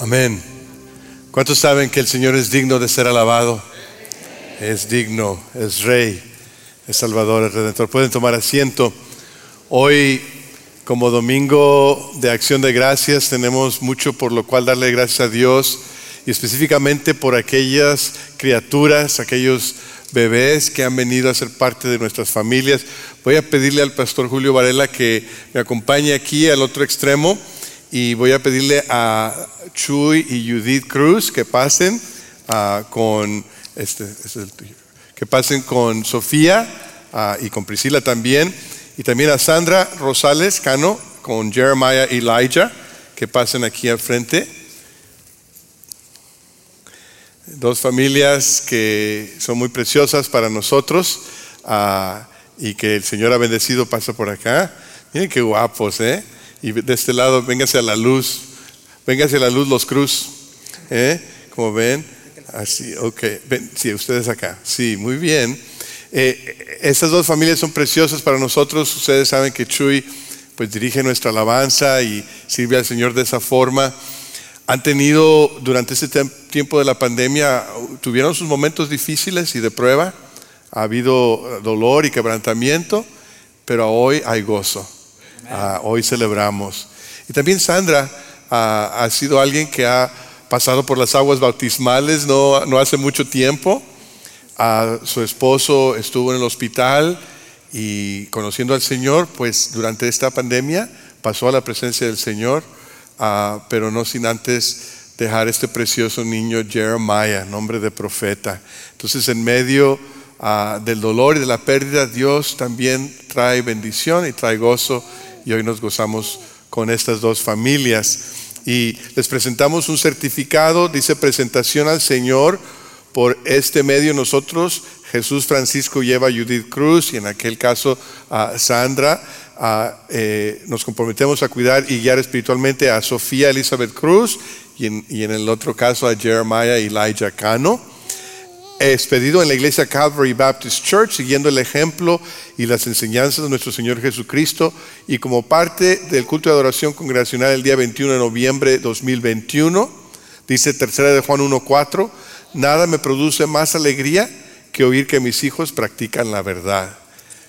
Amén. ¿Cuántos saben que el Señor es digno de ser alabado? Es digno, es Rey, es Salvador, es Redentor. Pueden tomar asiento. Hoy, como domingo de acción de gracias, tenemos mucho por lo cual darle gracias a Dios y específicamente por aquellas criaturas, aquellos bebés que han venido a ser parte de nuestras familias. Voy a pedirle al pastor Julio Varela que me acompañe aquí al otro extremo y voy a pedirle a Chuy y Judith Cruz que pasen ah, con este, este que pasen con Sofía ah, y con Priscila también y también a Sandra Rosales Cano con Jeremiah Elijah que pasen aquí al frente. Dos familias que son muy preciosas para nosotros ah, y que el Señor ha bendecido pasa por acá. Miren qué guapos, ¿eh? Y de este lado, véngase a la luz. Véngase a la luz los cruz. ¿Eh? Como ven. Así, ok. Ven, sí, ustedes acá. Sí, muy bien. Eh, estas dos familias son preciosas para nosotros. Ustedes saben que Chuy pues dirige nuestra alabanza y sirve al Señor de esa forma. Han tenido durante este tiempo de la pandemia, tuvieron sus momentos difíciles y de prueba. Ha habido dolor y quebrantamiento, pero hoy hay gozo. Ah, hoy celebramos. Y también Sandra ah, ha sido alguien que ha pasado por las aguas bautismales no, no hace mucho tiempo. Ah, su esposo estuvo en el hospital y conociendo al Señor, pues durante esta pandemia pasó a la presencia del Señor, pero no sin antes dejar este precioso niño Jeremiah, nombre de profeta. Entonces en medio del dolor y de la pérdida, Dios también trae bendición y trae gozo y hoy nos gozamos con estas dos familias. Y les presentamos un certificado, dice presentación al Señor. Por este medio nosotros, Jesús Francisco lleva a Judith Cruz y en aquel caso a Sandra. Eh, nos comprometemos a cuidar y guiar espiritualmente a Sofía Elizabeth Cruz y en, y en el otro caso a Jeremiah Elijah Cano expedido en la iglesia Calvary Baptist Church, siguiendo el ejemplo y las enseñanzas de nuestro Señor Jesucristo, y como parte del culto de adoración congregacional el día 21 de noviembre de 2021, dice tercera de Juan 1.4, nada me produce más alegría que oír que mis hijos practican la verdad.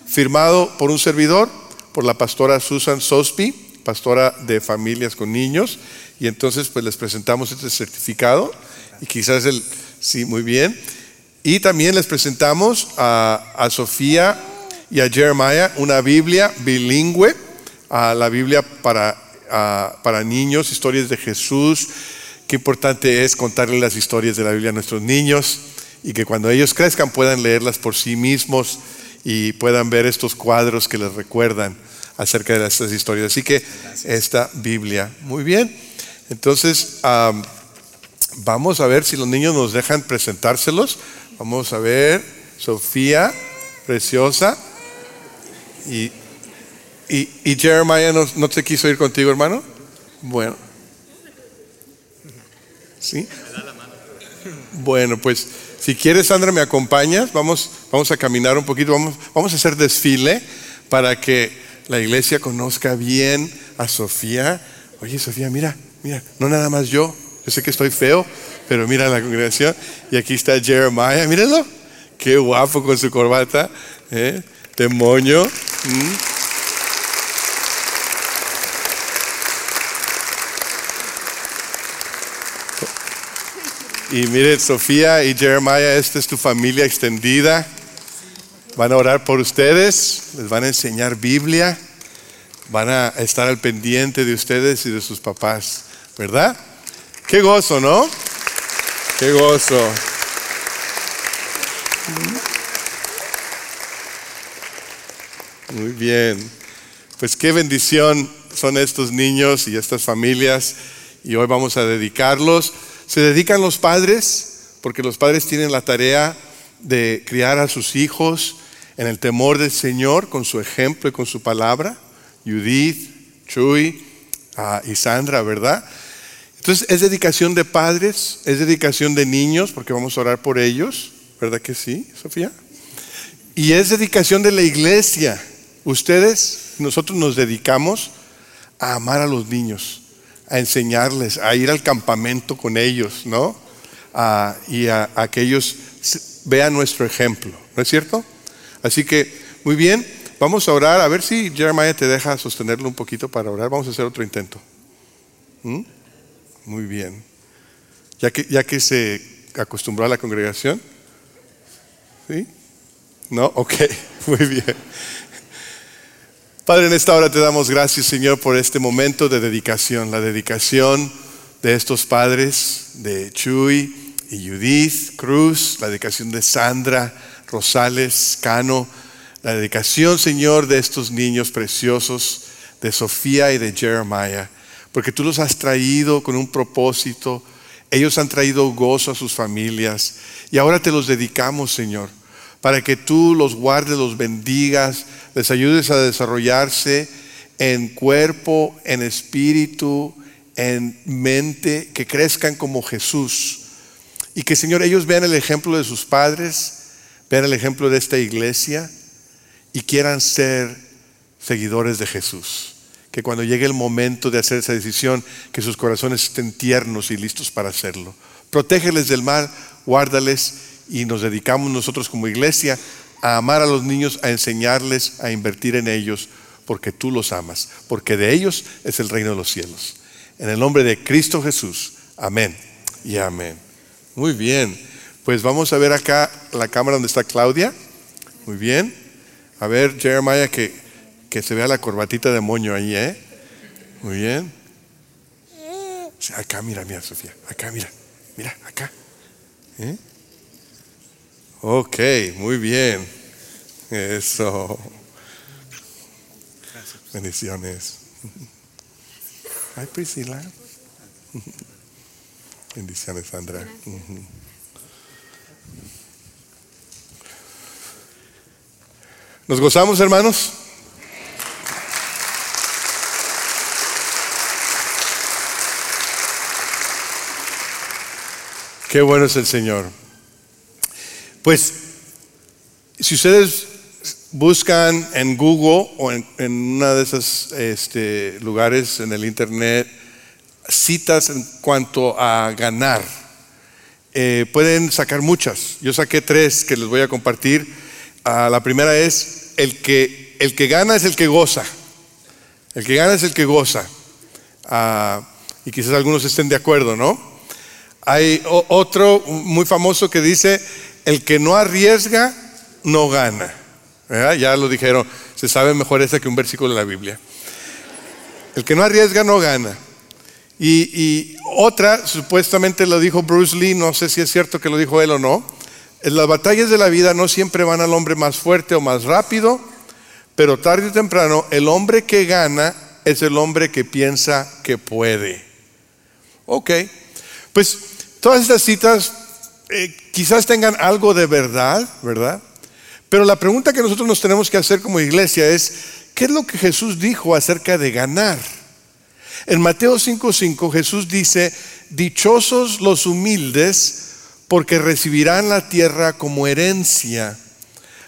Firmado por un servidor, por la pastora Susan Sosby, pastora de familias con niños, y entonces pues les presentamos este certificado, y quizás el, sí, muy bien, y también les presentamos a, Sofía y a Jeremiah una Biblia bilingüe, a la Biblia para, para niños, historias de Jesús. Qué importante es contarles las historias de la Biblia a nuestros niños y que cuando ellos crezcan puedan leerlas por sí mismos y puedan ver estos cuadros que les recuerdan acerca de estas historias. Así que esta Biblia, muy bien. Entonces, vamos a ver si los niños nos dejan presentárselos. Vamos a ver, Sofía, preciosa. Y, y, Jeremiah no, no te quiso ir contigo, hermano. Bueno. ¿Sí? Bueno, pues si quieres, Sandra, me acompañas. Vamos, vamos a caminar un poquito. Vamos, vamos a hacer desfile para que la iglesia conozca bien a Sofía. Oye, Sofía, mira, mira, no nada más yo. Yo sé que estoy feo, pero mira la congregación. Y aquí está Jeremiah, mírenlo. Qué guapo con su corbata. ¿eh? De moño. Mm. Y mire, Sofía y Jeremiah, esta es tu familia extendida. Van a orar por ustedes, les van a enseñar Biblia, van a estar al pendiente de ustedes y de sus papás, ¿verdad? Qué gozo, ¿no? Qué gozo. Muy bien. Pues qué bendición son estos niños y estas familias y hoy vamos a dedicarlos. Se dedican los padres porque los padres tienen la tarea de criar a sus hijos en el temor del Señor con su ejemplo y con su palabra. Judith, Chuy ah, y Sandra, ¿verdad? Entonces, es dedicación de padres, es dedicación de niños, porque vamos a orar por ellos, ¿verdad que sí, Sofía? Y es dedicación de la iglesia. Ustedes, nosotros nos dedicamos a amar a los niños, a enseñarles, a ir al campamento con ellos, ¿no? y a, que ellos vean nuestro ejemplo, ¿no es cierto? Así que, muy bien, vamos a orar, a ver si Jeremiah te deja sostenerlo un poquito para orar, vamos a hacer otro intento. ¿Mm? Muy bien. Ya que, ya que se acostumbró a la congregación. ¿Sí? ¿No? Ok, muy bien. Padre, en esta hora te damos gracias, Señor, por este momento de dedicación, la dedicación de estos padres, de Chuy y Judith Cruz, la dedicación de Sandra Rosales Cano, la dedicación, Señor, de estos niños preciosos, de Sofía y de Jeremiah porque tú los has traído con un propósito. Ellos han traído gozo a sus familias y ahora te los dedicamos, Señor, para que tú los guardes, los bendigas, les ayudes a desarrollarse en cuerpo, en espíritu, en mente, que crezcan como Jesús. Y que, Señor, ellos vean el ejemplo de sus padres, vean el ejemplo de esta iglesia y quieran ser seguidores de Jesús que cuando llegue el momento de hacer esa decisión, que sus corazones estén tiernos y listos para hacerlo. Protégeles del mal, guárdales y nos dedicamos nosotros como iglesia a amar a los niños, a enseñarles, a invertir en ellos, porque tú los amas, porque de ellos es el reino de los cielos. En el nombre de Cristo Jesús. Amén y amén. Muy bien. Pues vamos a ver acá la cámara donde está Claudia. Muy bien. A ver, Jeremiah, que que se vea la corbatita de moño ahí, ¿eh? Muy bien. Acá, mira, mira, Sofía. Acá, mira. Mira, acá. ¿Eh? Ok, muy bien. Eso. Bendiciones. Ay, Priscila. Bendiciones, Sandra. ¿Nos gozamos, hermanos? Qué bueno es el Señor. Pues, si ustedes buscan en Google o en, una de esos este, lugares en el Internet citas en cuanto a ganar, eh, pueden sacar muchas. Yo saqué tres que les voy a compartir. Ah, la primera es, el que, el que gana es el que goza. El que gana es el que goza. Ah, y quizás algunos estén de acuerdo, ¿no? Hay otro muy famoso que dice, el que no arriesga, no gana. Ya lo dijeron, se sabe mejor ese que un versículo de la Biblia. El que no arriesga, no gana. Y, otra, supuestamente lo dijo Bruce Lee, no sé si es cierto que lo dijo él o no, en las batallas de la vida no siempre van al hombre más fuerte o más rápido, pero tarde o temprano el hombre que gana es el hombre que piensa que puede. Ok, pues Todas estas citas eh, quizás tengan algo de verdad, ¿verdad? Pero la pregunta que nosotros nos tenemos que hacer como iglesia es, ¿qué es lo que Jesús dijo acerca de ganar? En Mateo 5:5 Jesús dice, dichosos los humildes porque recibirán la tierra como herencia.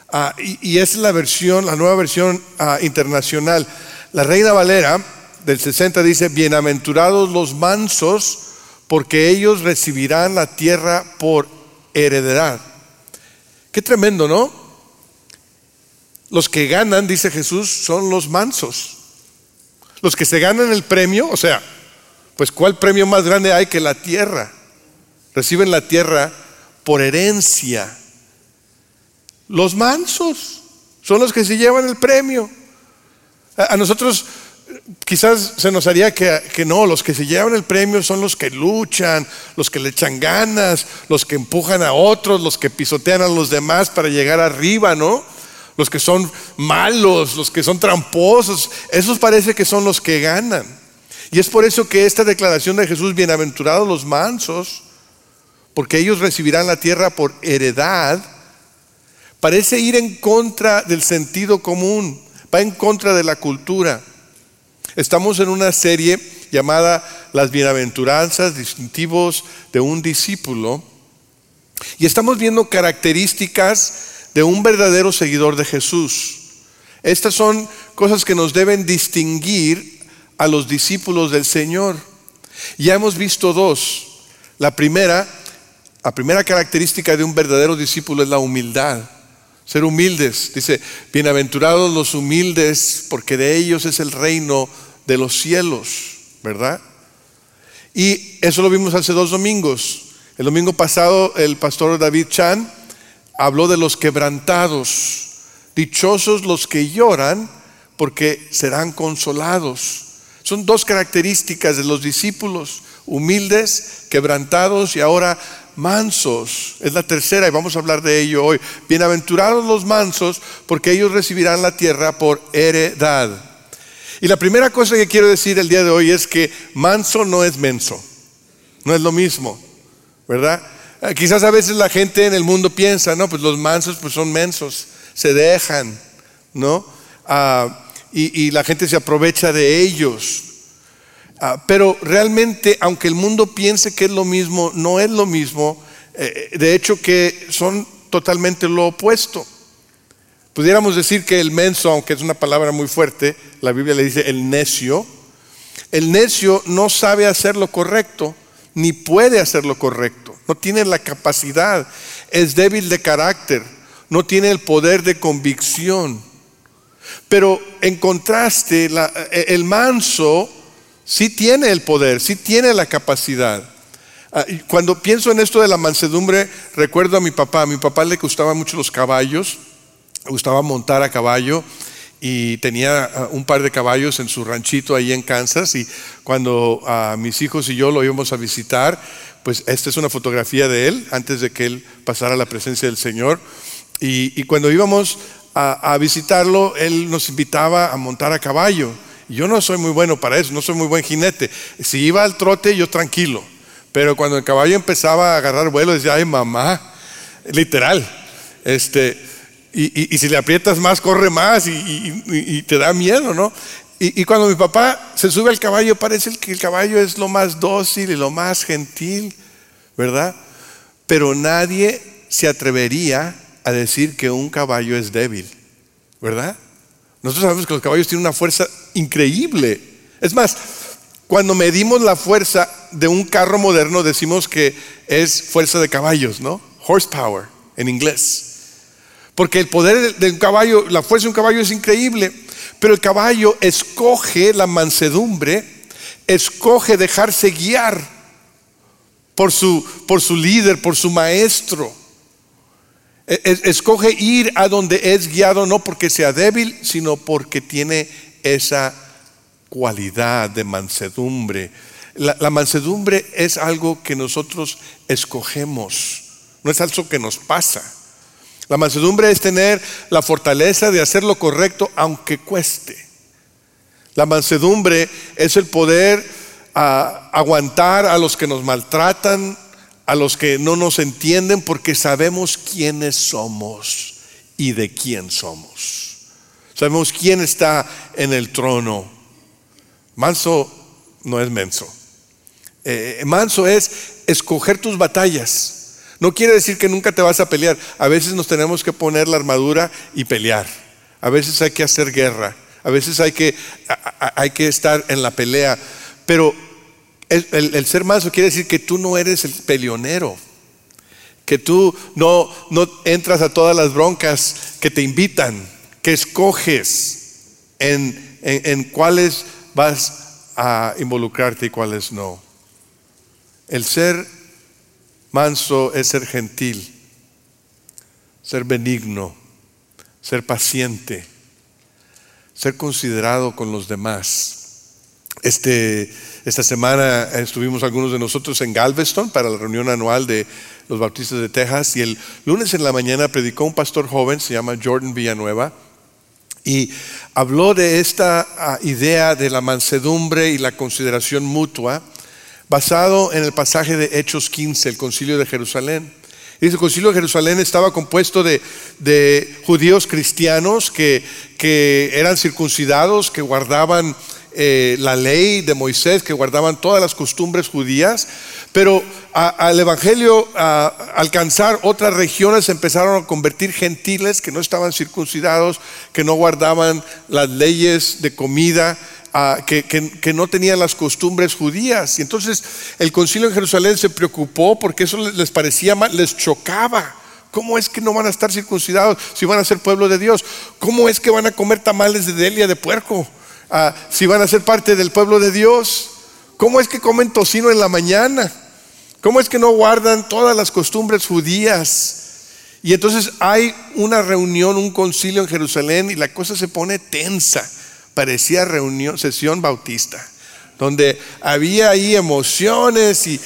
Ah, y, es la versión, la nueva versión ah, internacional. La Reina Valera del 60 dice, bienaventurados los mansos porque ellos recibirán la tierra por heredad. Qué tremendo, ¿no? Los que ganan, dice Jesús, son los mansos. Los que se ganan el premio, o sea, pues ¿cuál premio más grande hay que la tierra? Reciben la tierra por herencia. Los mansos son los que se llevan el premio. A nosotros quizás se nos haría que, no, los que se llevan el premio son los que luchan, los que le echan ganas, los que empujan a otros, los que pisotean a los demás para llegar arriba, ¿no? Los que son malos, los que son tramposos, esos parece que son los que ganan. Y es por eso que esta declaración de Jesús, bienaventurados los mansos, porque ellos recibirán la tierra por heredad, parece ir en contra del sentido común, va en contra de la cultura. Estamos en una serie llamada Las bienaventuranzas distintivos de un discípulo y estamos viendo características de un verdadero seguidor de Jesús. Estas son cosas que nos deben distinguir a los discípulos del Señor. Ya hemos visto dos. La primera, la primera característica de un verdadero discípulo es la humildad. Ser humildes. Dice, bienaventurados los humildes, porque de ellos es el reino de los cielos, ¿verdad? Y eso lo vimos hace dos domingos. El domingo pasado el pastor David Chan habló de los quebrantados. Dichosos los que lloran, porque serán consolados. Son dos características de los discípulos, humildes, quebrantados y ahora mansos. Es la tercera y vamos a hablar de ello hoy. Bienaventurados los mansos, porque ellos recibirán la tierra por heredad. Y la primera cosa que quiero decir el día de hoy es que manso no es menso. No es lo mismo, ¿verdad? Eh, quizás a veces la gente en el mundo piensa, no, pues los mansos pues son mensos, se dejan, ¿no? Ah, y, la gente se aprovecha de ellos. Ah, pero realmente, aunque el mundo piense que es lo mismo, no es lo mismo. Eh, de hecho, que son totalmente lo opuesto. Pudiéramos decir que el menso, aunque es una palabra muy fuerte, la Biblia le dice el necio, el necio no sabe hacer lo correcto, ni puede hacer lo correcto, no tiene la capacidad, es débil de carácter, no tiene el poder de convicción. Pero en contraste, el manso sí tiene el poder, sí tiene la capacidad. Ah, cuando pienso en esto de la mansedumbre, recuerdo a mi papá. A mi papá le gustaban mucho los caballos, le gustaba montar a caballo y tenía ah, un par de caballos en su ranchito ahí en Kansas. Y cuando a mis hijos y yo lo íbamos a visitar, pues esta es una fotografía de él antes de que él pasara a la presencia del Señor. Y cuando íbamos a, visitarlo, él nos invitaba a montar a caballo. Yo no soy muy bueno para eso, no soy muy buen jinete. Si iba al trote, yo tranquilo. Pero cuando el caballo empezaba a agarrar vuelo, decía, ay mamá, literal. Este, y, si le aprietas más, corre más y, te da miedo, ¿no? Y, cuando mi papá se sube al caballo, parece que el caballo es lo más dócil y lo más gentil, ¿verdad? Pero nadie se atrevería a decir que un caballo es débil, ¿verdad? Nosotros sabemos que los caballos tienen una fuerza increíble. Es más, cuando medimos la fuerza de un carro moderno decimos que es fuerza de caballos, ¿no? Horsepower en inglés. Porque el poder de un caballo, la fuerza de un caballo es increíble, pero el caballo escoge la mansedumbre, escoge dejarse guiar por su, por su líder, por su maestro. E-, escoge ir a donde es guiado no porque sea débil, sino porque tiene esa cualidad de mansedumbre. La, mansedumbre es algo que nosotros escogemos, no es algo que nos pasa. La mansedumbre es tener la fortaleza de hacer lo correcto aunque cueste. La mansedumbre es el poder ah, aguantar a los que nos maltratan, a los que no nos entienden porque sabemos quiénes somos y de quién somos. Sabemos quién está en el trono. Manso no es menso. Eh, manso es escoger tus batallas. No quiere decir que nunca te vas a pelear. A veces nos tenemos que poner la armadura y pelear. A veces hay que hacer guerra. A veces hay que, hay que estar en la pelea. Pero el, ser manso quiere decir que tú no eres el peleonero, que tú no, no entras a todas las broncas que te invitan, que escoges en, en cuáles vas a involucrarte y cuáles no. El ser manso es ser gentil, ser benigno, ser paciente, ser considerado con los demás. Este esta semana estuvimos algunos de nosotros en Galveston para la reunión anual de los bautistas de Texas y el lunes en la mañana predicó un pastor joven, se llama Jordan Villanueva, y habló de esta ah, idea de la mansedumbre y la consideración mutua basado en el pasaje de Hechos 15, el concilio de Jerusalén. Y el concilio de Jerusalén estaba compuesto de, judíos cristianos que, que, eran circuncidados, que guardaban eh, la ley de Moisés, que guardaban todas las costumbres judías, pero al Evangelio alcanzar otras regiones empezaron a convertir gentiles que no estaban circuncidados, que no guardaban las leyes de comida, que, que, no tenían las costumbres judías. Y entonces el concilio en Jerusalén se preocupó porque eso les parecía mal, les chocaba. ¿Cómo es que no van a estar circuncidados si van a ser pueblo de Dios? ¿Cómo es que van a comer tamales de delia de puerco ah, si van a ser parte del pueblo de Dios? ¿Cómo es que comen tocino en la mañana? ¿Cómo es que no guardan todas las costumbres judías? Y entonces hay una reunión, un concilio en Jerusalén y la cosa se pone tensa parecía reunión, sesión bautista, donde había ahí emociones y,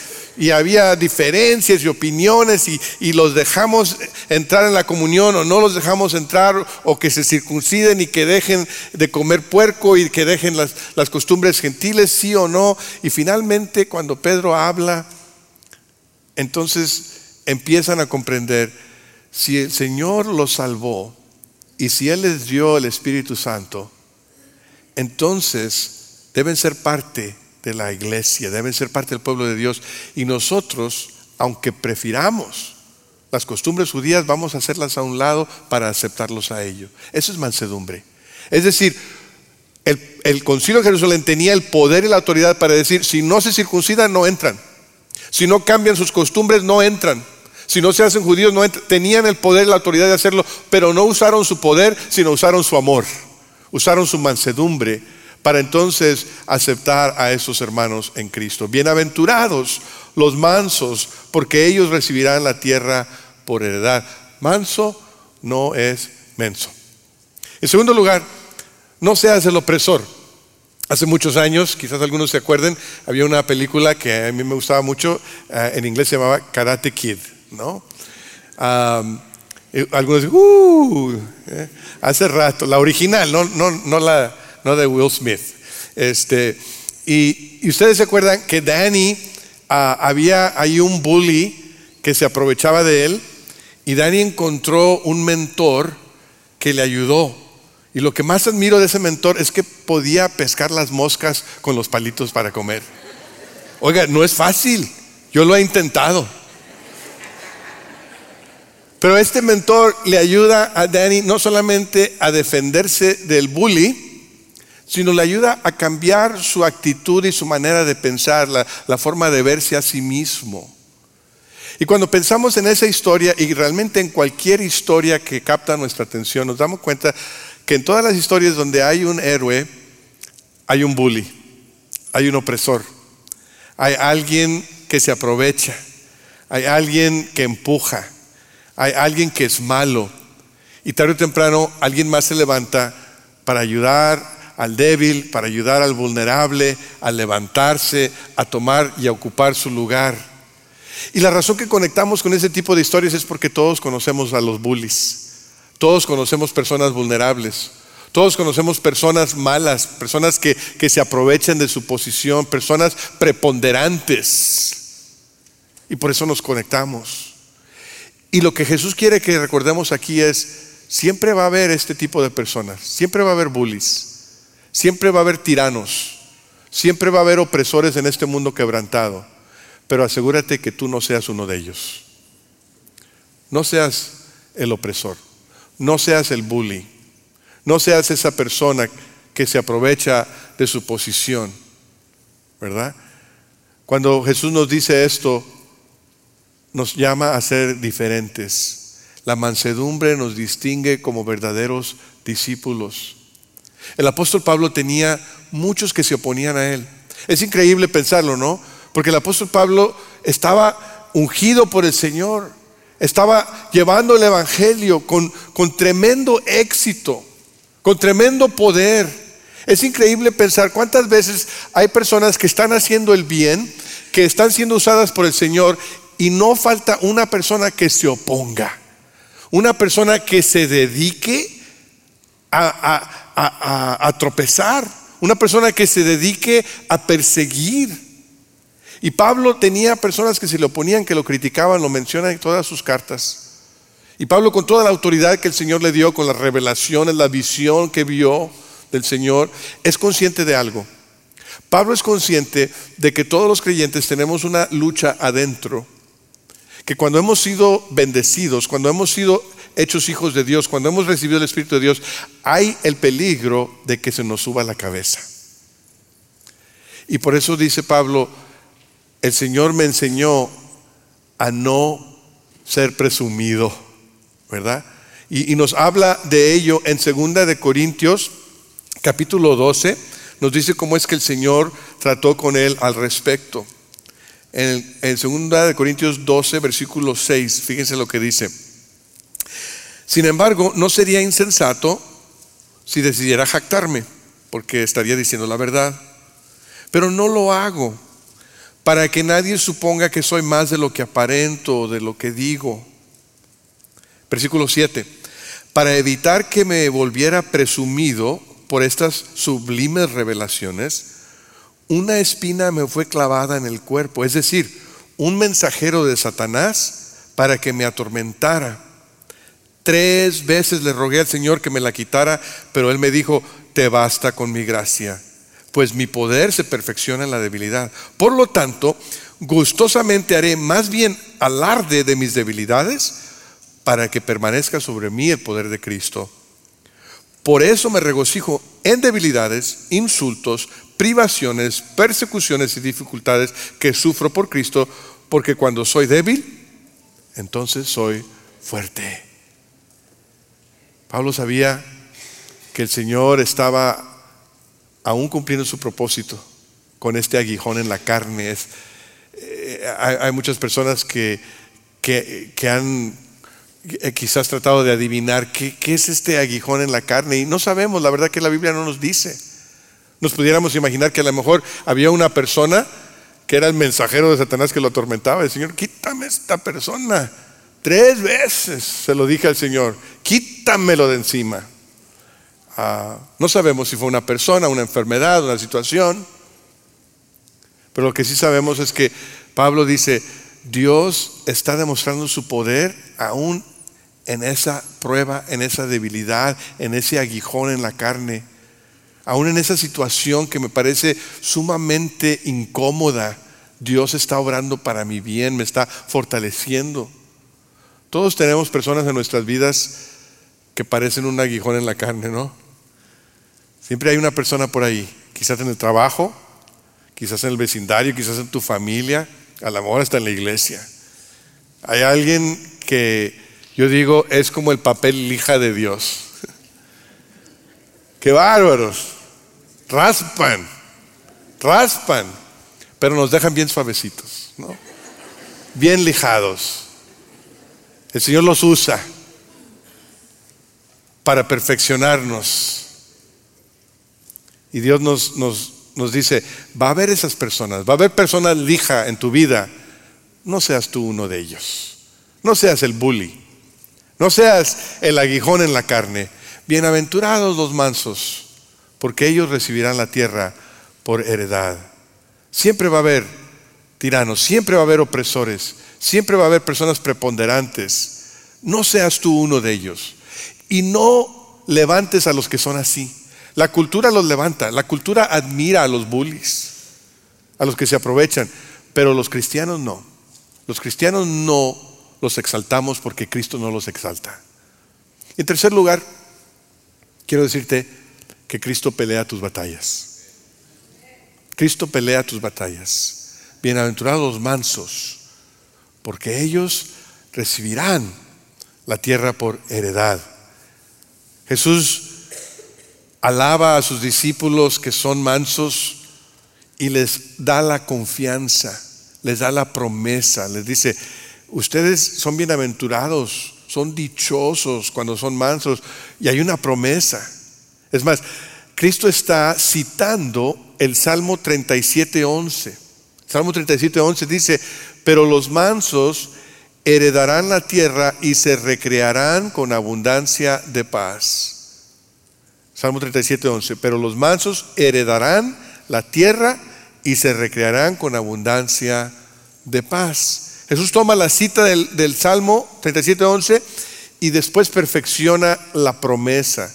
había diferencias y opiniones y, los dejamos entrar en la comunión o no los dejamos entrar o que se circunciden y que dejen de comer puerco y que dejen las, las costumbres gentiles, sí o no. Y finalmente cuando Pedro habla, entonces empiezan a comprender, si el Señor los salvó y si Él les dio el Espíritu Santo, entonces deben ser parte de la iglesia, deben ser parte del pueblo de Dios. Y nosotros, aunque prefiramos las costumbres judías, vamos a hacerlas a un lado para aceptarlos a ellos. Eso es mansedumbre. Es decir, el, concilio de Jerusalén tenía el poder y la autoridad para decir, si no se circuncidan, no entran. Si no cambian sus costumbres, no entran. Si no se hacen judíos, no entran. Tenían el poder y la autoridad de hacerlo, pero no usaron su poder, sino usaron su amor usaron su mansedumbre para entonces aceptar a esos hermanos en Cristo. Bienaventurados los mansos, porque ellos recibirán la tierra por heredad. Manso no es menso. En segundo lugar, no seas el opresor. Hace muchos años, quizás algunos se acuerden, había una película que a mí me gustaba mucho, eh, en inglés se llamaba Karate Kid, ¿no? algunos dicen, uh, eh, hace rato, la original, no, no, no, la, no de Will Smith. Este, y, ustedes se acuerdan que Danny, ah, había ahí un bully que se aprovechaba de él y Danny encontró un mentor que le ayudó. Y lo que más admiro de ese mentor es que podía pescar las moscas con los palitos para comer. Oiga, no es fácil, yo lo he intentado. Pero este mentor le ayuda a Danny no solamente a defenderse del bully, sino le ayuda a cambiar su actitud y su manera de pensar, la, forma de verse a sí mismo. Y cuando pensamos en esa historia y realmente en cualquier historia que capta nuestra atención, nos damos cuenta que en todas las historias donde hay un héroe, hay un bully, hay un opresor, hay alguien que se aprovecha, hay alguien que empuja, hay alguien que es malo y tarde o temprano alguien más se levanta para ayudar al débil, para ayudar al vulnerable, a levantarse, a tomar y a ocupar su lugar. Y la razón que conectamos con ese tipo de historias es porque todos conocemos a los bullies, todos conocemos personas vulnerables, todos conocemos personas malas, personas que, se aprovechan de su posición, personas preponderantes. Y por eso nos conectamos. Y lo que Jesús quiere que recordemos aquí es, siempre va a haber este tipo de personas, siempre va a haber bullies, siempre va a haber tiranos, siempre va a haber opresores en este mundo quebrantado, pero asegúrate que tú no seas uno de ellos. No seas el opresor, no seas el bully, no seas esa persona que se aprovecha de su posición, ¿verdad? Cuando Jesús nos dice esto, nos llama a ser diferentes. La mansedumbre nos distingue como verdaderos discípulos. El apóstol Pablo tenía muchos que se oponían a él. Es increíble pensarlo, ¿no? Porque el apóstol Pablo estaba ungido por el Señor, estaba llevando el Evangelio con, con tremendo éxito, con tremendo poder. Es increíble pensar cuántas veces hay personas que están haciendo el bien, que están siendo usadas por el Señor y no falta una persona que se oponga, una persona que se dedique a, tropezar, una persona que se dedique a perseguir. Y Pablo tenía personas que se le oponían, que lo criticaban, lo menciona en todas sus cartas. Y Pablo con toda la autoridad que el Señor le dio, con las revelaciones, la visión que vio del Señor, es consciente de algo. Pablo es consciente de que todos los creyentes tenemos una lucha adentro, que cuando hemos sido bendecidos, cuando hemos sido hechos hijos de Dios, cuando hemos recibido el Espíritu de Dios, hay el peligro de que se nos suba la cabeza. Y por eso dice Pablo, el Señor me enseñó a no ser presumido, ¿verdad? Y, nos habla de ello en segunda de Corintios, capítulo 12, nos dice cómo es que el Señor trató con él al respecto. En, en segunda de Corintios 12, versículo 6, fíjense lo que dice. Sin embargo, no sería insensato si decidiera jactarme, porque estaría diciendo la verdad. Pero no lo hago para que nadie suponga que soy más de lo que aparento o de lo que digo. Versículo 7. Para evitar que me volviera presumido por estas sublimes revelaciones, una espina me fue clavada en el cuerpo, es decir, un mensajero de Satanás para que me atormentara. Tres veces le rogué al Señor que me la quitara, pero Él me dijo, te basta con mi gracia pues mi poder se perfecciona en la debilidad. Por lo tanto, gustosamente haré más bien alarde de mis debilidades para que permanezca sobre mí el poder de Cristo. Por eso me regocijo en debilidades, insultos, privaciones, persecuciones y dificultades que sufro por Cristo, porque cuando soy débil, entonces soy fuerte. Pablo sabía que el Señor estaba aún cumpliendo su propósito con este aguijón en la carne. Eh, hay, muchas personas que, que, han eh, quizás tratado de adivinar qué, qué, es este aguijón en la carne y no sabemos, la verdad que la Biblia no nos dice. Nos pudiéramos imaginar que a lo mejor había una persona que era el mensajero de Satanás que lo atormentaba. El Señor, quítame esta persona. Tres veces se lo dije al Señor, quítamelo de encima. No sabemos si fue una persona, una enfermedad, una situación, pero lo que sí sabemos es que Pablo dice, Dios está demostrando su poder aún en esa prueba, en esa debilidad, en ese aguijón en la carne, aún en esa situación que me parece sumamente incómoda. Dios está obrando para mi bien, me está fortaleciendo. Todos tenemos personas en nuestras vidas que parecen un aguijón en la carne, ¿no? Siempre hay una persona por ahí, quizás en el trabajo, quizás en el vecindario, quizás en tu familia, a lo mejor hasta en la iglesia. Hay alguien que yo digo es como el papel lija de Dios. Qué bárbaros. Raspan, raspan, pero nos dejan bien suavecitos, ¿no? Bien lijados. El Señor los usa para perfeccionarnos y Dios nos, nos, dice, va a haber esas personas, va a haber personas lija en tu vida. No seas tú uno de ellos. No seas el bully. No seas el aguijón en la carne. Bienaventurados los mansos, porque ellos recibirán la tierra por heredad. Siempre va a haber tiranos, siempre va a haber opresores, siempre va a haber personas preponderantes. No seas tú uno de ellos. Y no levantes a los que son así. La cultura los levanta, la cultura admira a los bullies, a los que se aprovechan, pero los cristianos no. Los cristianos no los exaltamos porque Cristo no los exalta. En tercer lugar, quiero decirte que Cristo pelea tus batallas. Cristo pelea tus batallas. Bienaventurados los mansos, porque ellos recibirán la tierra por heredad. Jesús alaba a sus discípulos que son mansos y les da la confianza, les da la promesa, les dice, ustedes son bienaventurados, son dichosos cuando son mansos y hay una promesa. Es más, Cristo está citando el Salmo 37.11. Salmo 37.11 dice, pero los mansos heredarán la tierra y se recrearán con abundancia de paz. Salmo 37, 11. Pero los mansos heredarán la tierra y se recrearán con abundancia de paz. Jesús toma la cita del, Salmo 37, 11 y después perfecciona la promesa.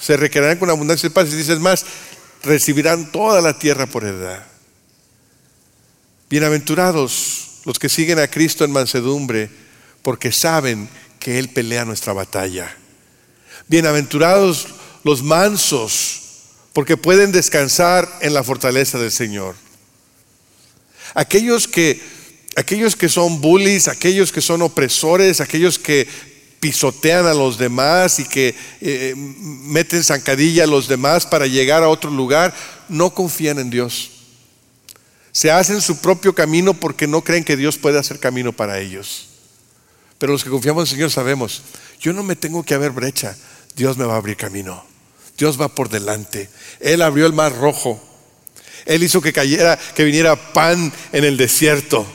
Se recrearán con abundancia de paz. Y dices más, recibirán toda la tierra por heredad. Bienaventurados los que siguen a Cristo en mansedumbre, porque saben que Él pelea nuestra batalla. Bienaventurados los mansos, porque pueden descansar en la fortaleza del Señor. Aquellos que, aquellos que son bullies, aquellos que son opresores, aquellos que pisotean a los demás y que eh, meten zancadilla a los demás para llegar a otro lugar, no confían en Dios. Se hacen su propio camino porque no creen que Dios puede hacer camino para ellos. Pero los que confiamos en el Señor sabemos, yo no me tengo que haber brecha, Dios me va a abrir camino. Dios va por delante. Él abrió el mar rojo. Él hizo que cayera, que viniera pan en el desierto.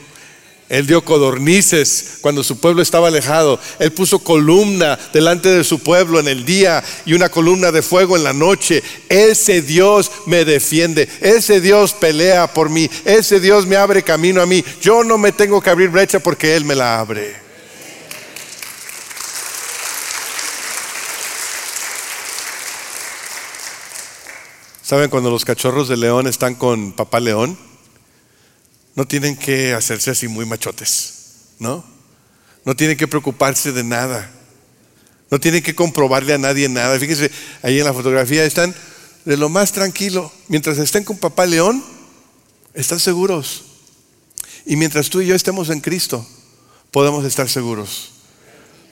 Él dio codornices cuando su pueblo estaba alejado. Él puso columna delante de su pueblo en el día y una columna de fuego en la noche. Ese Dios me defiende. Ese Dios pelea por mí. Ese Dios me abre camino a mí. Yo no me tengo que abrir brecha porque Él me la abre. ¿Saben cuando los cachorros de león están con papá león? no tienen que hacerse así muy machotes, ¿no? No tienen que preocuparse de nada. No tienen que comprobarle a nadie nada. Fíjense, ahí en la fotografía están de lo más tranquilo. Mientras estén con papá león, están seguros. Y mientras tú y yo estemos en Cristo, podemos estar seguros.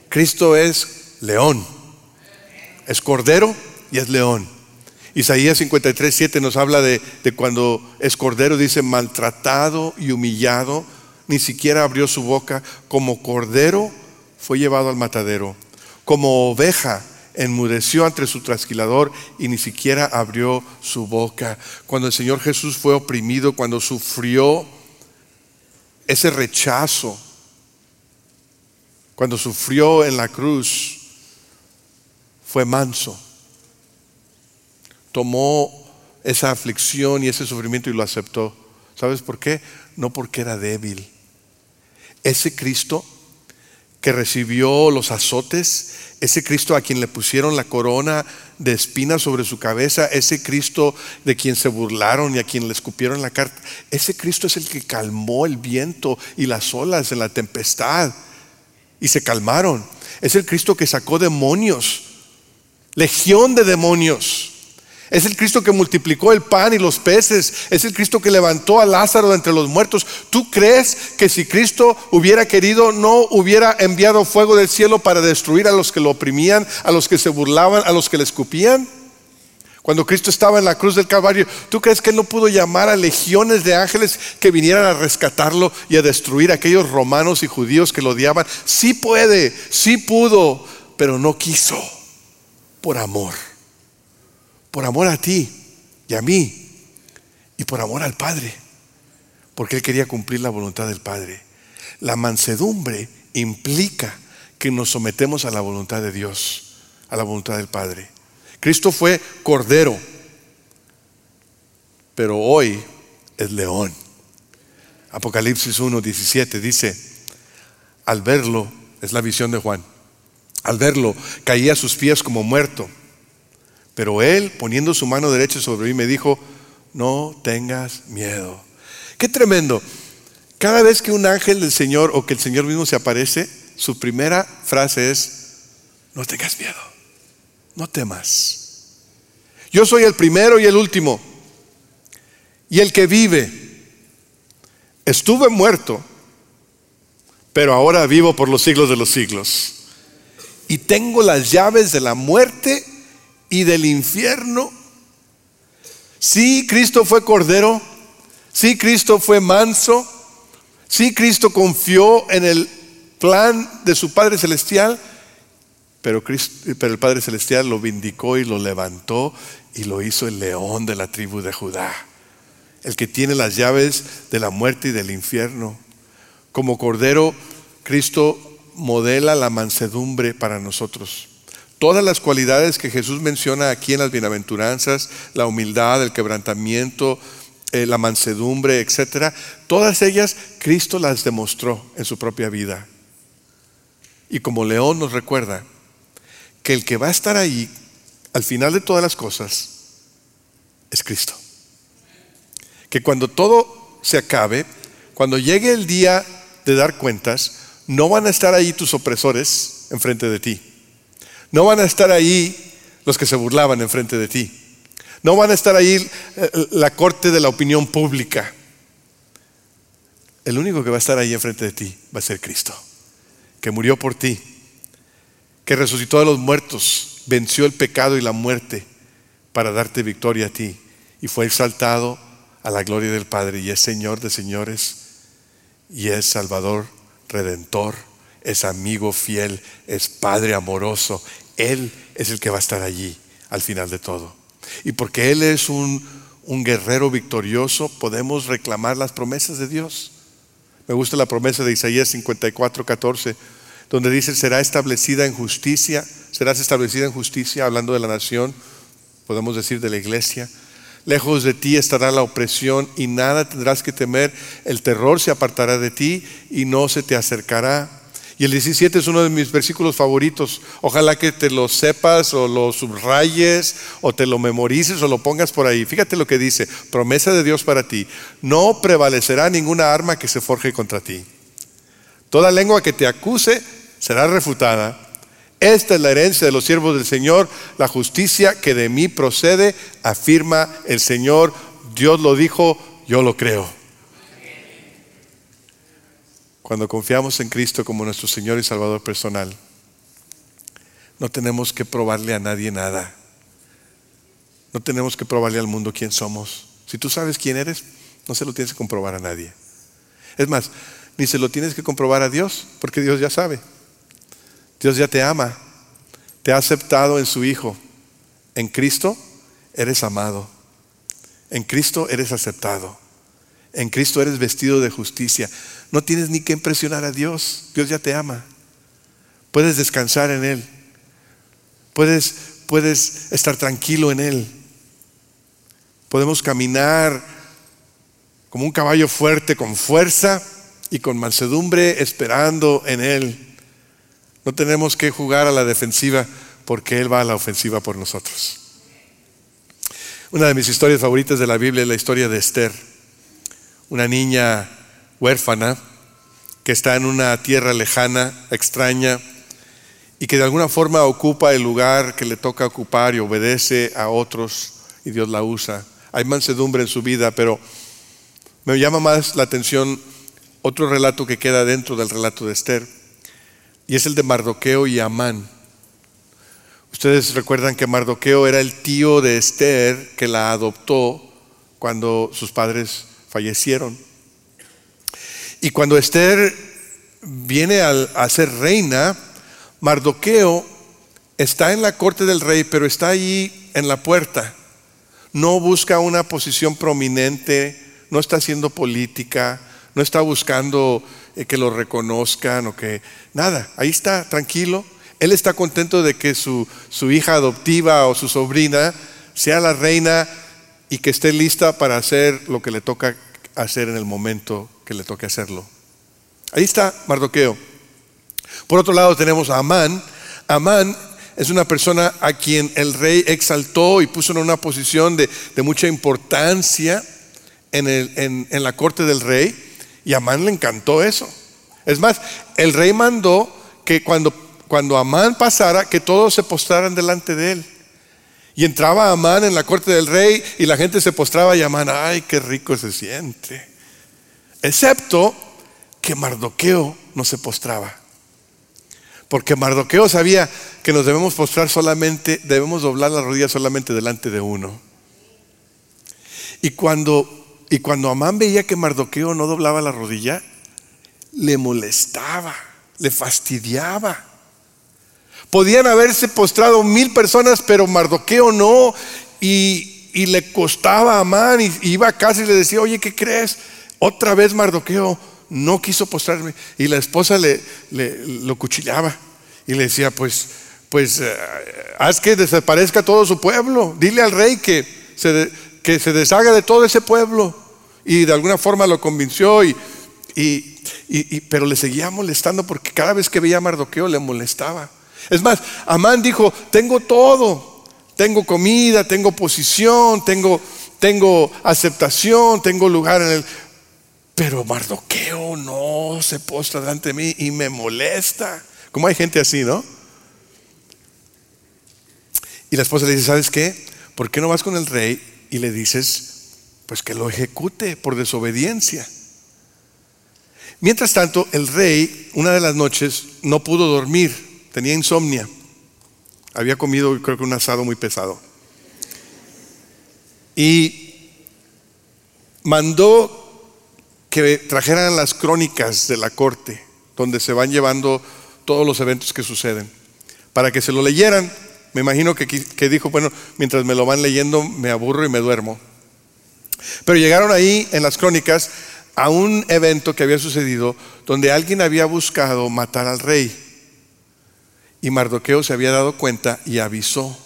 Cristo es león, es cordero y es león. Isaías 53, 7 nos habla de, de, cuando es cordero, dice, maltratado y humillado, ni siquiera abrió su boca, como cordero fue llevado al matadero, como oveja enmudeció ante su trasquilador y ni siquiera abrió su boca. Cuando el Señor Jesús fue oprimido, cuando sufrió ese rechazo, cuando sufrió en la cruz, fue manso tomó esa aflicción y ese sufrimiento y lo aceptó. ¿Sabes por qué? No porque era débil. Ese Cristo que recibió los azotes, ese Cristo a quien le pusieron la corona de espinas sobre su cabeza, ese Cristo de quien se burlaron y a quien le escupieron la carta, ese Cristo es el que calmó el viento y las olas en la tempestad y se calmaron. Es el Cristo que sacó demonios, legión de demonios es el Cristo que multiplicó el pan y los peces. Es el Cristo que levantó a Lázaro de entre los muertos. ¿Tú crees que si Cristo hubiera querido no hubiera enviado fuego del cielo para destruir a los que lo oprimían, a los que se burlaban, a los que le escupían? Cuando Cristo estaba en la cruz del Calvario, ¿tú crees que Él no pudo llamar a legiones de ángeles que vinieran a rescatarlo y a destruir a aquellos romanos y judíos que lo odiaban? Sí puede, sí pudo, pero no quiso por amor por amor a ti y a mí y por amor al Padre, porque Él quería cumplir la voluntad del Padre. La mansedumbre implica que nos sometemos a la voluntad de Dios, a la voluntad del Padre. Cristo fue cordero, pero hoy es león. Apocalipsis 1, 17 dice, al verlo, es la visión de Juan, al verlo caía a sus pies como muerto. Pero él, poniendo su mano derecha sobre mí, me dijo, no tengas miedo. Qué tremendo. Cada vez que un ángel del Señor o que el Señor mismo se aparece, su primera frase es, no tengas miedo, no temas. Yo soy el primero y el último, y el que vive. Estuve muerto, pero ahora vivo por los siglos de los siglos. Y tengo las llaves de la muerte y del infierno. Sí, Cristo fue cordero, sí, Cristo fue manso, sí, Cristo confió en el plan de su Padre Celestial, pero, pero el Padre Celestial lo vindicó y lo levantó y lo hizo el león de la tribu de Judá, el que tiene las llaves de la muerte y del infierno. Como cordero, Cristo modela la mansedumbre para nosotros. Todas las cualidades que Jesús menciona aquí en las bienaventuranzas, la humildad, el quebrantamiento, eh, la mansedumbre, etcétera, todas ellas Cristo las demostró en su propia vida. Y como León nos recuerda que el que va a estar ahí al final de todas las cosas es Cristo. Que cuando todo se acabe, cuando llegue el día de dar cuentas, no van a estar ahí tus opresores enfrente de ti. No van a estar ahí los que se burlaban enfrente de ti. No van a estar ahí eh, la corte de la opinión pública. El único que va a estar ahí enfrente de ti va a ser Cristo, que murió por ti, que resucitó de los muertos, venció el pecado y la muerte para darte victoria a ti y fue exaltado a la gloria del Padre y es Señor de señores y es Salvador, Redentor, es amigo fiel, es Padre amoroso. Él es el que va a estar allí al final de todo. Y porque Él es un, guerrero victorioso, podemos reclamar las promesas de Dios. Me gusta la promesa de Isaías 54, 14, donde dice, será establecida en justicia, serás establecida en justicia, hablando de la nación, podemos decir de la iglesia. Lejos de ti estará la opresión y nada tendrás que temer. El terror se apartará de ti y no se te acercará. Y el 17 es uno de mis versículos favoritos. Ojalá que te lo sepas o lo subrayes o te lo memorices o lo pongas por ahí. Fíjate lo que dice, promesa de Dios para ti. No prevalecerá ninguna arma que se forje contra ti. Toda lengua que te acuse será refutada esta es la herencia de los siervos del Señor, la justicia que de mí procede, afirma el Señor. Dios lo dijo, yo lo creo. Cuando confiamos en Cristo como nuestro Señor y Salvador personal, no tenemos que probarle a nadie nada. No tenemos que probarle al mundo quién somos. Si tú sabes quién eres, no se lo tienes que comprobar a nadie. Es más, ni se lo tienes que comprobar a Dios, porque Dios ya sabe. Dios ya te ama, te ha aceptado en su Hijo. En Cristo eres amado. En Cristo eres aceptado. En Cristo eres vestido de justicia. No tienes ni que impresionar a Dios. Dios ya te ama. Puedes descansar en Él. Puedes, puedes estar tranquilo en Él. Podemos caminar como un caballo fuerte, con fuerza y con mansedumbre, esperando en Él. No tenemos que jugar a la defensiva porque Él va a la ofensiva por nosotros. Una de mis historias favoritas de la Biblia es la historia de Esther, una niña huérfana que está en una tierra lejana, extraña, y que de alguna forma ocupa el lugar que le toca ocupar y obedece a otros y Dios la usa. Hay mansedumbre en su vida, pero me llama más la atención otro relato que queda dentro del relato de Esther y es el de Mardoqueo y Amán. Ustedes recuerdan que Mardoqueo era el tío de Esther que la adoptó cuando sus padres fallecieron. Y cuando Esther viene a, ser reina, Mardoqueo está en la corte del rey, pero está allí en la puerta. No busca una posición prominente, no está haciendo política, no está buscando eh, que lo reconozcan o que nada, ahí está, tranquilo. Él está contento de que su, su hija adoptiva o su sobrina sea la reina y que esté lista para hacer lo que le toca hacer en el momento que le toque hacerlo. Ahí está Mardoqueo. Por otro lado tenemos a Amán. Amán es una persona a quien el rey exaltó y puso en una posición de, mucha importancia en, en la corte del rey. Y Amán le encantó eso. Es más, el rey mandó que cuando, cuando Amán pasara, que todos se postraran delante de él. Y entraba Amán en la corte del rey y la gente se postraba y Amán, ay, qué rico se siente. Excepto que Mardoqueo no se postraba. Porque Mardoqueo sabía que nos debemos postrar solamente, debemos doblar las rodillas solamente delante de uno. Y cuando y cuando Amán veía que Mardoqueo no doblaba la rodilla, le molestaba, le fastidiaba. Podían haberse postrado mil personas, pero Mardoqueo no. Y, le costaba a Amán y, iba a casa y le decía, oye, ¿qué crees? Otra vez Mardoqueo no quiso postrarme. Y la esposa le, lo cuchillaba y le decía, pues, pues, eh, haz que desaparezca todo su pueblo. Dile al rey que se, que se deshaga de todo ese pueblo. Y de alguna forma lo convenció, y, y, pero le seguía molestando porque cada vez que veía a Mardoqueo le molestaba. Es más, Amán dijo, tengo todo, tengo comida, tengo posición, tengo, tengo aceptación, tengo lugar en el... Pero Mardoqueo no se postra delante de mí y me molesta. Como hay gente así, ¿no? Y la esposa le dice, ¿sabes qué? ¿Por qué no vas con el rey y le dices, pues que lo ejecute por desobediencia? Mientras tanto, el rey, una de las noches, no pudo dormir, tenía insomnia. Había comido, creo que un asado muy pesado. Y mandó que trajeran las crónicas de la corte, donde se van llevando todos los eventos que suceden, para que se lo leyeran. Me imagino que, dijo, bueno, mientras me lo van leyendo me aburro y me duermo. Pero llegaron ahí en las crónicas a un evento que había sucedido donde alguien había buscado matar al rey. Y Mardoqueo se había dado cuenta y avisó.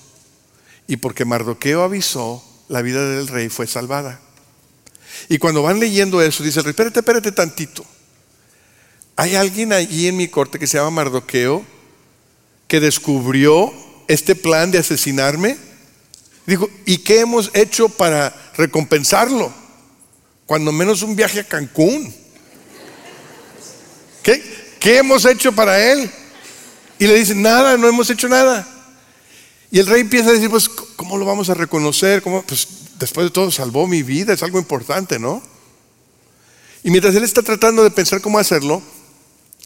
Y porque Mardoqueo avisó, la vida del rey fue salvada. Y cuando van leyendo eso, dice el rey, espérate, espérate tantito. Hay alguien allí en mi corte que se llama Mardoqueo que descubrió este plan de asesinarme. Dijo, ¿y qué hemos hecho para recompensarlo? Cuando menos un viaje a Cancún. ¿Qué, qué hemos hecho para él? Y le dicen, nada, no hemos hecho nada. Y el rey empieza a decir, pues, ¿cómo lo vamos a reconocer? ¿Cómo? Pues después de todo salvó mi vida, es algo importante, ¿no? Y mientras él está tratando de pensar cómo hacerlo,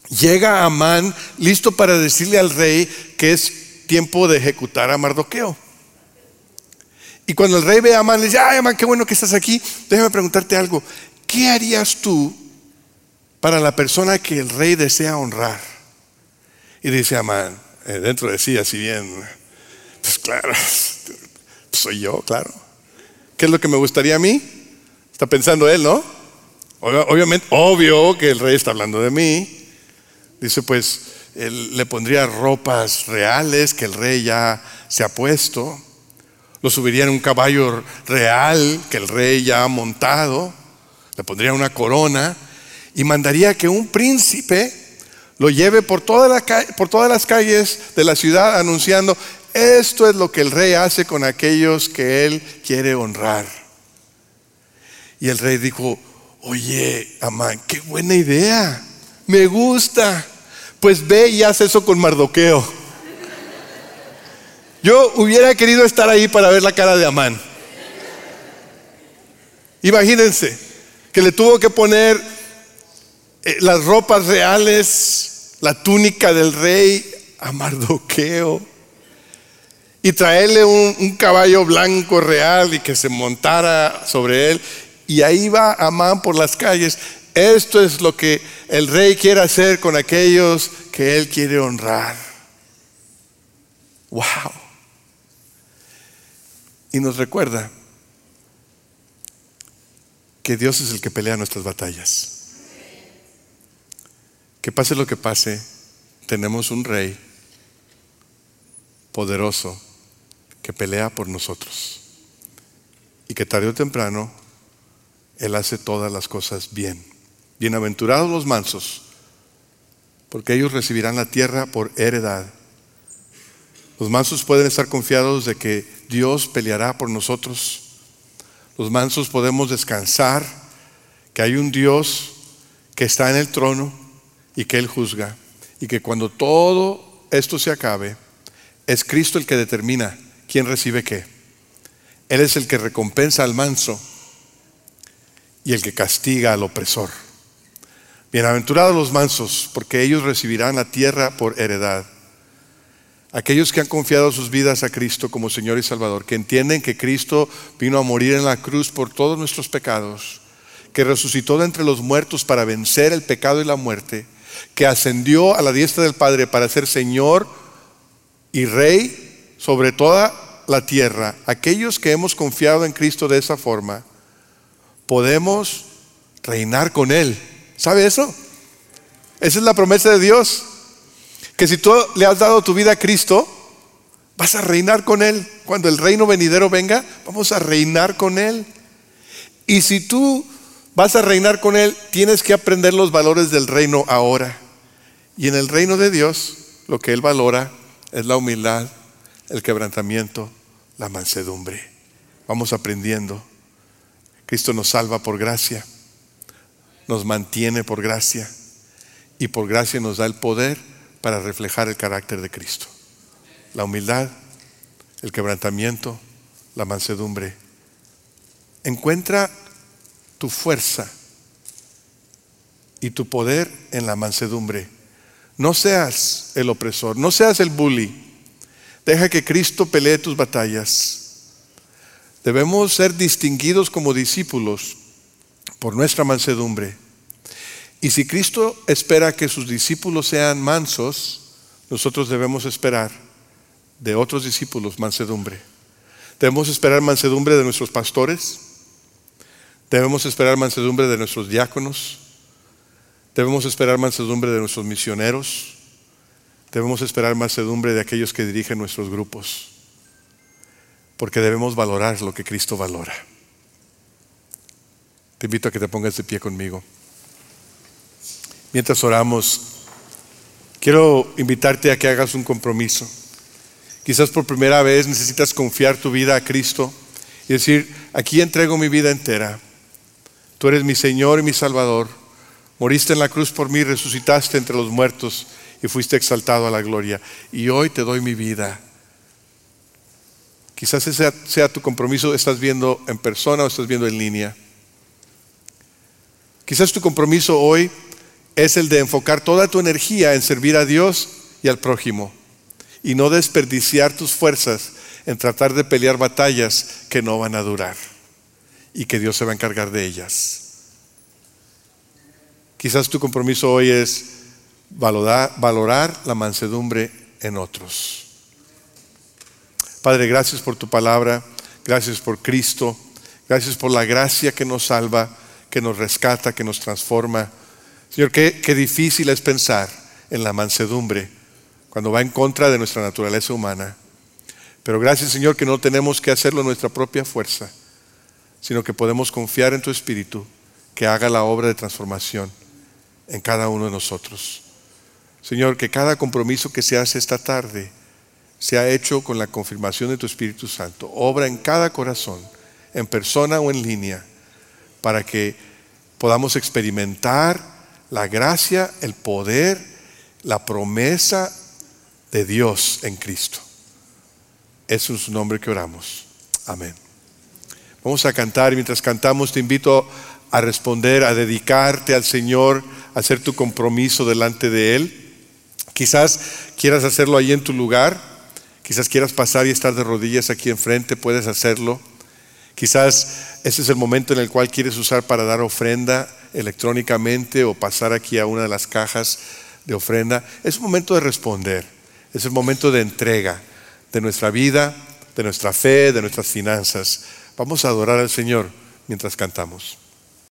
llega Amán listo para decirle al rey que es tiempo de ejecutar a Mardoqueo. Y cuando el rey ve a Amán, le dice, ay Amán, qué bueno que estás aquí, déjame preguntarte algo, ¿qué harías tú para la persona que el rey desea honrar? Y dice Amán, eh, dentro de sí, así bien, pues claro, soy yo, claro. ¿Qué es lo que me gustaría a mí? Está pensando él, ¿no? Obviamente, obvio que el rey está hablando de mí. Dice, pues, le pondría ropas reales que el rey ya se ha puesto. Lo subiría en un caballo real que el rey ya ha montado. Le pondría una corona y mandaría que un príncipe lo lleve por, por todas las calles de la ciudad anunciando, esto es lo que el rey hace con aquellos que él quiere honrar. Y el rey dijo, oye, Amán, qué buena idea, me gusta. Pues ve y haz eso con Mardoqueo. Yo hubiera querido estar ahí para ver la cara de Amán. Imagínense que le tuvo que poner eh, las ropas reales, la túnica del rey a Mardoqueo y traerle un, caballo blanco real y que se montara sobre él. Y ahí va Amán por las calles. Esto es lo que el rey quiere hacer con aquellos que él quiere honrar. Wow. Y nos recuerda que Dios es el que pelea nuestras batallas. Que pase lo que pase, tenemos un rey poderoso que pelea por nosotros y que tarde o temprano Él hace todas las cosas bien. Bienaventurados los mansos, porque ellos recibirán la tierra por heredad. Los mansos pueden estar confiados de que Dios peleará por nosotros. Los mansos podemos descansar que hay un Dios que está en el trono y que Él juzga. Y que cuando todo esto se acabe, es Cristo el que determina ¿quién recibe qué? Él es el que recompensa al manso y el que castiga al opresor. Bienaventurados los mansos, porque ellos recibirán la tierra por heredad. Aquellos que han confiado sus vidas a Cristo como Señor y Salvador, que entienden que Cristo vino a morir en la cruz por todos nuestros pecados, que resucitó de entre los muertos para vencer el pecado y la muerte, que ascendió a la diestra del Padre para ser Señor y Rey sobre toda la tierra, aquellos que hemos confiado en Cristo de esa forma, podemos reinar con Él. ¿Sabe eso? Esa es la promesa de Dios. Que si tú le has dado tu vida a Cristo, vas a reinar con Él. Cuando el reino venidero venga, vamos a reinar con Él. Y si tú vas a reinar con Él, tienes que aprender los valores del reino ahora. Y en el reino de Dios, lo que Él valora es la humildad, el quebrantamiento, la mansedumbre. Vamos aprendiendo Cristo nos salva por gracia, nos mantiene por gracia y por gracia nos da el poder para reflejar el carácter de Cristo. La humildad, el quebrantamiento, la mansedumbre. Encuentra tu fuerza y tu poder en la mansedumbre. No seas el opresor, no seas el bully. Deja que Cristo pelee tus batallas. Debemos ser distinguidos como discípulos por nuestra mansedumbre. Y si Cristo espera que sus discípulos sean mansos, nosotros debemos esperar de otros discípulos mansedumbre. Debemos esperar mansedumbre de nuestros pastores. Debemos esperar mansedumbre de nuestros diáconos. Debemos esperar mansedumbre de nuestros misioneros. Debemos esperar mansedumbre de aquellos que dirigen nuestros grupos. Porque debemos valorar lo que Cristo valora. Te invito a que te pongas de pie conmigo. Mientras oramos, quiero invitarte a que hagas un compromiso. Quizás por primera vez necesitas confiar tu vida a Cristo y decir, aquí entrego mi vida entera. Tú eres mi Señor y mi Salvador. Moriste en la cruz por mí, resucitaste entre los muertos y fuiste exaltado a la gloria. Y hoy te doy mi vida. Quizás ese sea tu compromiso, estás viendo en persona o estás viendo en línea. Quizás tu compromiso hoy es el de enfocar toda tu energía en servir a Dios y al prójimo y no desperdiciar tus fuerzas en tratar de pelear batallas que no van a durar y que Dios se va a encargar de ellas. Quizás tu compromiso hoy es valorar, la mansedumbre en otros. Padre, gracias por tu palabra, gracias por Cristo, gracias por la gracia que nos salva, que nos rescata, que nos transforma. Señor, qué, qué difícil es pensar en la mansedumbre cuando va en contra de nuestra naturaleza humana. Pero gracias Señor que no tenemos que hacerlo en nuestra propia fuerza, sino que podemos confiar en tu Espíritu que haga la obra de transformación en cada uno de nosotros. Señor, que cada compromiso que se hace esta tarde sea hecho con la confirmación de tu Espíritu Santo. Obra en cada corazón, en persona o en línea, para que podamos experimentar la gracia, el poder, la promesa de Dios en Cristo. Es su nombre que oramos. Amén. Vamos a cantar y mientras cantamos te invito a responder, a dedicarte al Señor hacer tu compromiso delante de Él. Quizás quieras hacerlo ahí en tu lugar, quizás quieras pasar y estar de rodillas aquí enfrente, puedes hacerlo. Quizás ese es el momento en el cual quieres usar para dar ofrenda electrónicamente o pasar aquí a una de las cajas de ofrenda. Es un momento de responder, es el momento de entrega de nuestra vida, de nuestra fe, de nuestras finanzas. Vamos a adorar al Señor mientras cantamos.